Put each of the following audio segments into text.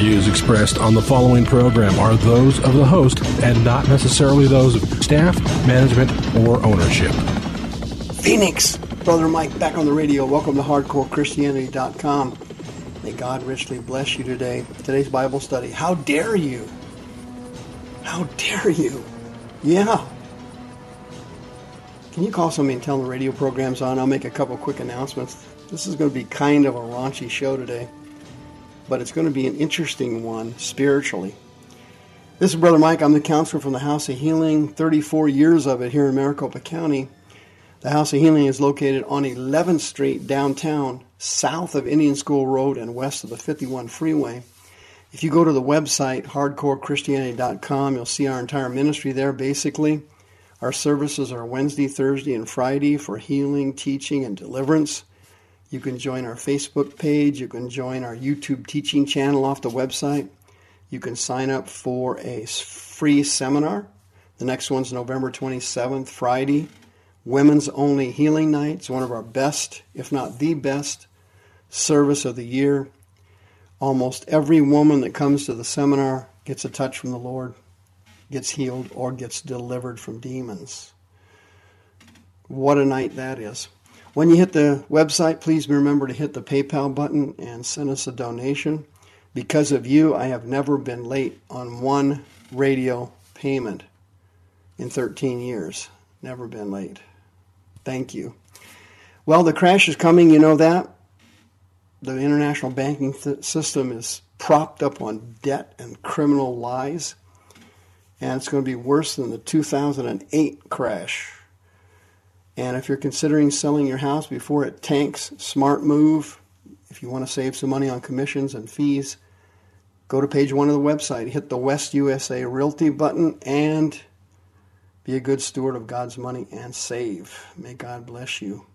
views expressed on the following program are those of the host and not necessarily those of staff, management, or ownership. Phoenix, Brother Mike, back on the radio. Welcome to HardcoreChristianity.com. May God richly bless you today. Today's Bible study. How dare you? How dare you? Yeah. Can you call somebody and tell them the radio program's on? I'll make a couple quick announcements. This is going to be kind of a raunchy show today, but it's going to be an interesting one spiritually. This is Brother Mike. I'm the counselor from the House of Healing, 34 years of it here in Maricopa County. The House of Healing is located on 11th Street downtown, south of Indian School Road and west of the 51 freeway. If you go to the website, hardcorechristianity.com, you'll see our entire ministry there basically. Our services are Wednesday, Thursday, and Friday for healing, teaching, and deliverance. You can join our Facebook page. You can join our YouTube teaching channel off the website. You can sign up for a free seminar. The next one's November 27th, Friday. Women's Only Healing Nights, one of our best, if not the best, service of the year. Almost every woman that comes to the seminar gets a touch from the Lord gets healed or gets delivered from demons. What a night that is. When you hit the website, please remember to hit the PayPal button and send us a donation. Because of you, I have never been late on one radio payment in 13 years. Never been late. Thank you. Well, the crash is coming, you know that. The international banking th- system is propped up on debt and criminal lies and it's going to be worse than the 2008 crash. And if you're considering selling your house before it tanks, smart move. If you want to save some money on commissions and fees, go to page one of the website, hit the West USA Realty button, and be a good steward of God's money and save. May God bless you.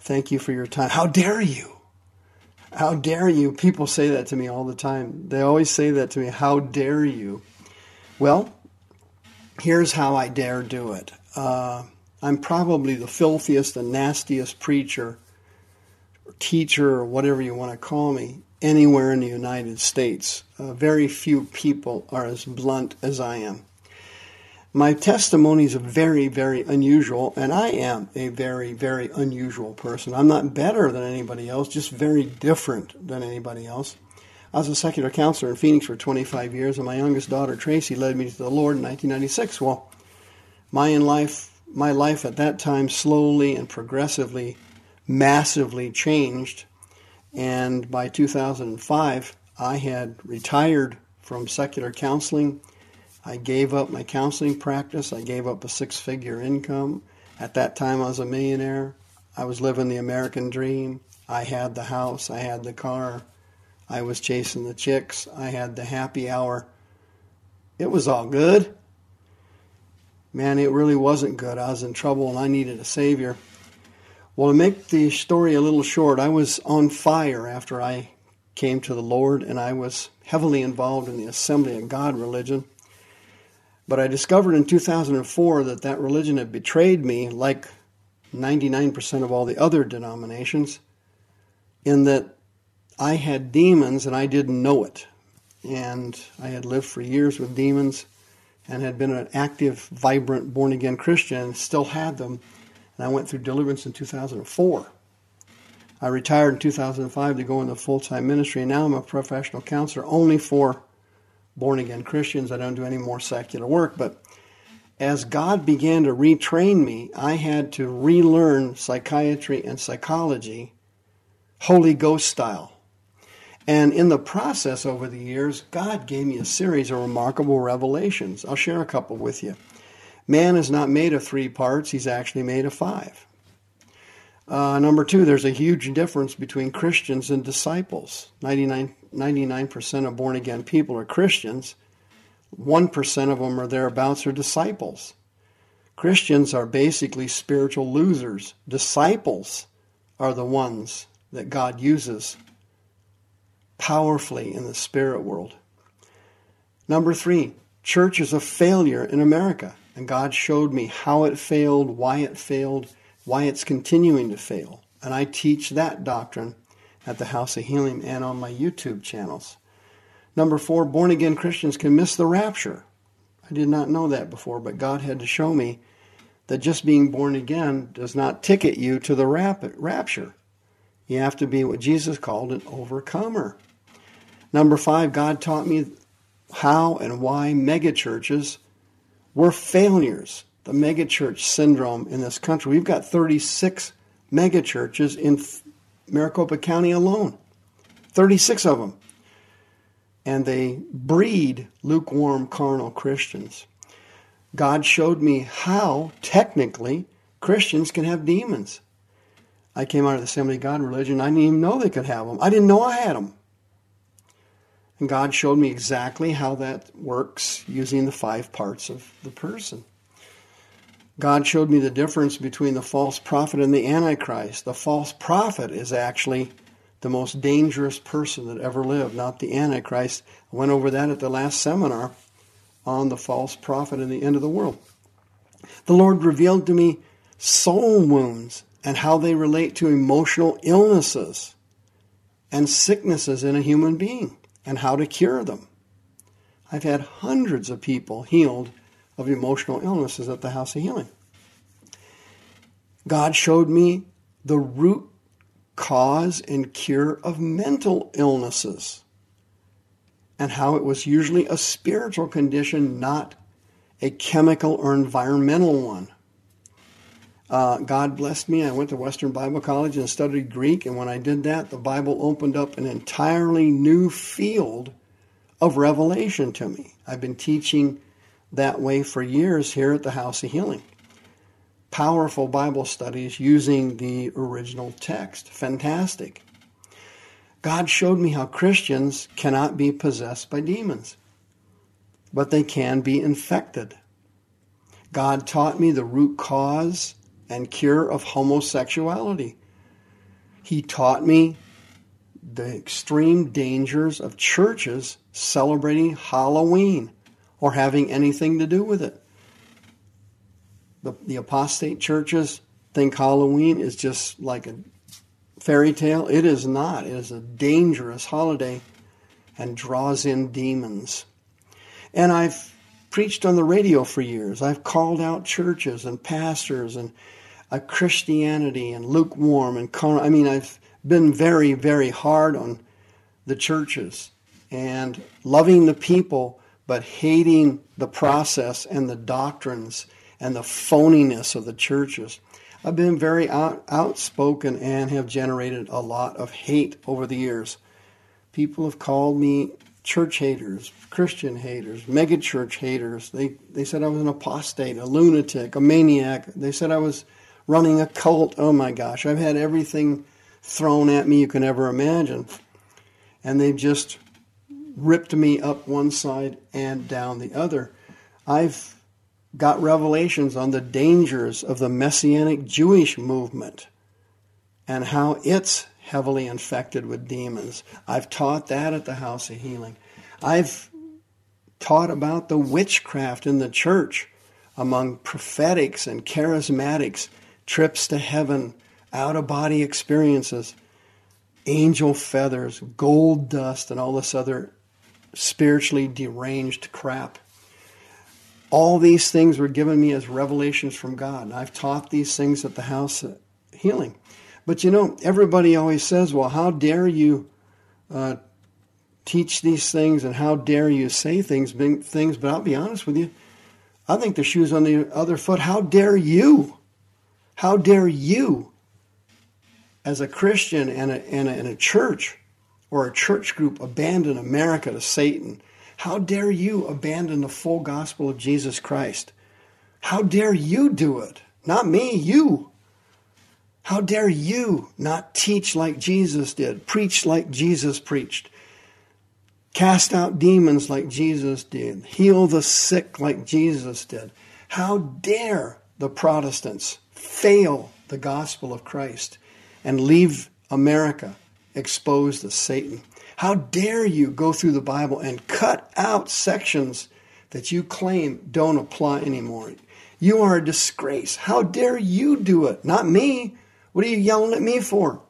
Thank you for your time. How dare you? How dare you? People say that to me all the time. They always say that to me. How dare you? Well, here's how I dare do it. Uh, I'm probably the filthiest and nastiest preacher, or teacher, or whatever you want to call me, anywhere in the United States. Uh, very few people are as blunt as I am. My testimonies are very, very unusual, and I am a very, very unusual person. I'm not better than anybody else, just very different than anybody else. I was a secular counselor in Phoenix for 25 years, and my youngest daughter Tracy led me to the Lord in 1996. Well, my in life, my life at that time slowly and progressively, massively changed, and by 2005, I had retired from secular counseling. I gave up my counseling practice. I gave up a six-figure income. At that time, I was a millionaire. I was living the American dream. I had the house. I had the car. I was chasing the chicks. I had the happy hour. It was all good. Man, it really wasn't good. I was in trouble and I needed a savior. Well, to make the story a little short, I was on fire after I came to the Lord and I was heavily involved in the Assembly of God religion. But I discovered in 2004 that that religion had betrayed me, like 99% of all the other denominations, in that I had demons and I didn't know it. And I had lived for years with demons and had been an active, vibrant, born again Christian, still had them. And I went through deliverance in 2004. I retired in 2005 to go into full time ministry. And now I'm a professional counselor only for born again Christians. I don't do any more secular work. But as God began to retrain me, I had to relearn psychiatry and psychology, Holy Ghost style. And in the process over the years, God gave me a series of remarkable revelations. I'll share a couple with you. Man is not made of three parts, he's actually made of five. Uh, number two, there's a huge difference between Christians and disciples. 99, 99% of born again people are Christians. 1% of them or thereabouts are disciples. Christians are basically spiritual losers. Disciples are the ones that God uses powerfully in the spirit world. Number three, church is a failure in America. And God showed me how it failed, why it failed, why it's continuing to fail. And I teach that doctrine at the House of Healing and on my YouTube channels. Number four, born again Christians can miss the rapture. I did not know that before, but God had to show me that just being born again does not ticket you to the rapture. You have to be what Jesus called an overcomer. Number five, God taught me how and why megachurches were failures. The megachurch syndrome in this country. We've got 36 megachurches in Maricopa County alone. 36 of them. And they breed lukewarm carnal Christians. God showed me how technically Christians can have demons. I came out of the Assembly of God religion. I didn't even know they could have them. I didn't know I had them. And God showed me exactly how that works using the five parts of the person. God showed me the difference between the false prophet and the Antichrist. The false prophet is actually the most dangerous person that ever lived, not the Antichrist. I went over that at the last seminar on the false prophet and the end of the world. The Lord revealed to me soul wounds and how they relate to emotional illnesses and sicknesses in a human being and how to cure them. I've had hundreds of people healed of emotional illnesses at the House of Healing. God showed me the root cause and cure of mental illnesses and how it was usually a spiritual condition, not a chemical or environmental one. Uh, God blessed me. I went to Western Bible College and studied Greek, and when I did that, the Bible opened up an entirely new field of revelation to me. I've been teaching that way for years here at the House of Healing. Powerful Bible studies using the original text. Fantastic. God showed me how Christians cannot be possessed by demons, but they can be infected. God taught me the root cause and cure of homosexuality. He taught me the extreme dangers of churches celebrating Halloween or having anything to do with it. The, the apostate churches think Halloween is just like a fairy tale. It is not. It is a dangerous holiday and draws in demons. And I've preached on the radio for years. I've called out churches and pastors and a Christianity and lukewarm and carnal. I mean, I've been very, very hard on the churches and loving the people, but hating the process and the doctrines and the phoniness of the churches. I've been very out, outspoken and have generated a lot of hate over the years. People have called me church haters, Christian haters, megachurch haters. They they said I was an apostate, a lunatic, a maniac. They said I was running a cult. Oh my gosh, I've had everything thrown at me you can ever imagine. And they've just ripped me up one side and down the other. I've got revelations on the dangers of the Messianic Jewish movement and how it's heavily infected with demons. I've taught that at the House of Healing. I've taught about the witchcraft in the church among prophetics and charismatics, trips to heaven, out of body experiences, angel feathers, gold dust, and all this other spiritually deranged crap. All these things were given me as revelations from God. And I've taught these things at the house of healing. But you know, everybody always says, well, how dare you uh, teach these things and how dare you say things, things? But I'll be honest with you, I think the shoe's on the other foot. How dare you? How dare you, as a Christian and a, and a, and a church or a church group, abandon America to Satan? How dare you abandon the full gospel of Jesus Christ? How dare you do it? Not me, you. How dare you not teach like Jesus did, preach like Jesus preached, cast out demons like Jesus did, heal the sick like Jesus did? How dare the Protestants fail the gospel of Christ and leave America exposed to Satan? How dare you go through the Bible and cut out sections that you claim don't apply anymore? You are a disgrace. How dare you do it? Not me. What are you yelling at me for?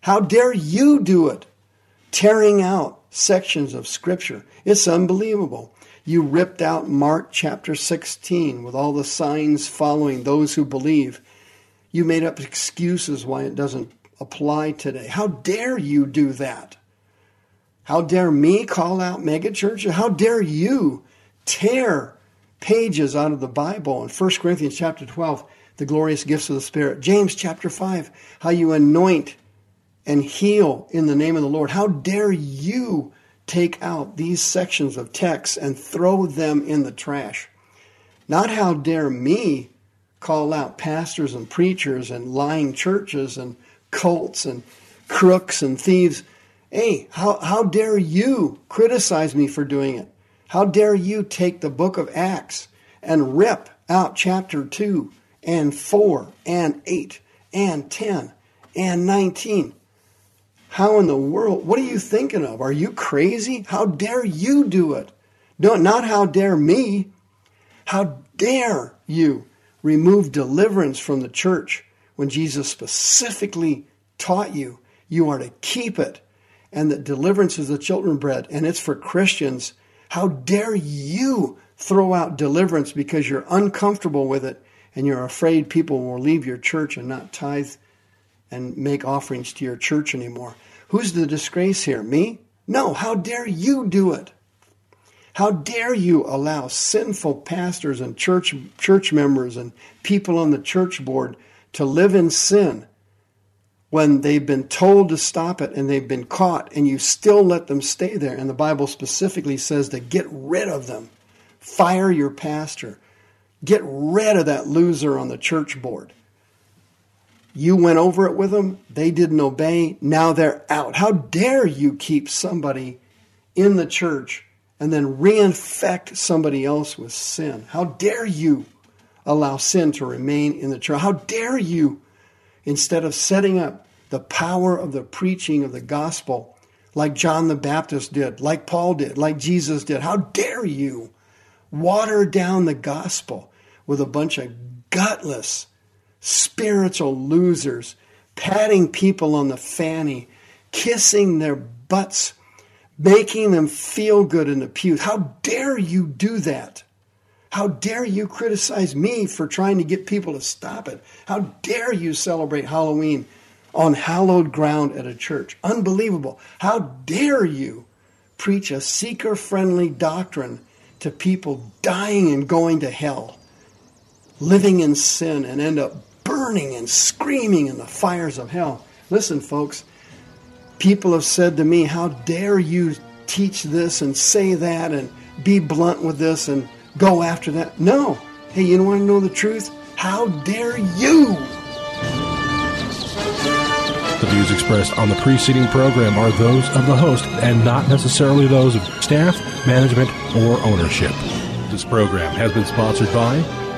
How dare you do it? Tearing out sections of Scripture. It's unbelievable. You ripped out Mark chapter 16 with all the signs following those who believe. You made up excuses why it doesn't apply today. How dare you do that? How dare me call out megachurches? How dare you tear pages out of the Bible in 1 Corinthians chapter 12 the glorious gifts of the Spirit. James chapter 5, how you anoint and heal in the name of the Lord. How dare you take out these sections of text and throw them in the trash? Not how dare me call out pastors and preachers and lying churches and cults and crooks and thieves. Hey, how, how dare you criticize me for doing it? How dare you take the book of Acts and rip out chapter 2 and 4 and 8 and 10 and 19. How in the world? What are you thinking of? Are you crazy? How dare you do it? No, not how dare me. How dare you remove deliverance from the church when Jesus specifically taught you you are to keep it and that deliverance is the children bread and it's for Christians. How dare you throw out deliverance because you're uncomfortable with it and you're afraid people will leave your church and not tithe and make offerings to your church anymore. Who's the disgrace here? Me? No, how dare you do it? How dare you allow sinful pastors and church church members and people on the church board to live in sin when they've been told to stop it and they've been caught and you still let them stay there and the Bible specifically says to get rid of them. Fire your pastor. Get rid of that loser on the church board. You went over it with them, they didn't obey, now they're out. How dare you keep somebody in the church and then reinfect somebody else with sin? How dare you allow sin to remain in the church? How dare you, instead of setting up the power of the preaching of the gospel, like John the Baptist did, like Paul did, like Jesus did, how dare you water down the gospel? With a bunch of gutless spiritual losers patting people on the fanny, kissing their butts, making them feel good in the pews. How dare you do that? How dare you criticize me for trying to get people to stop it? How dare you celebrate Halloween on hallowed ground at a church? Unbelievable. How dare you preach a seeker friendly doctrine to people dying and going to hell? Living in sin and end up burning and screaming in the fires of hell. Listen, folks, people have said to me, How dare you teach this and say that and be blunt with this and go after that? No. Hey, you don't want to know the truth? How dare you? The views expressed on the preceding program are those of the host and not necessarily those of staff, management, or ownership. This program has been sponsored by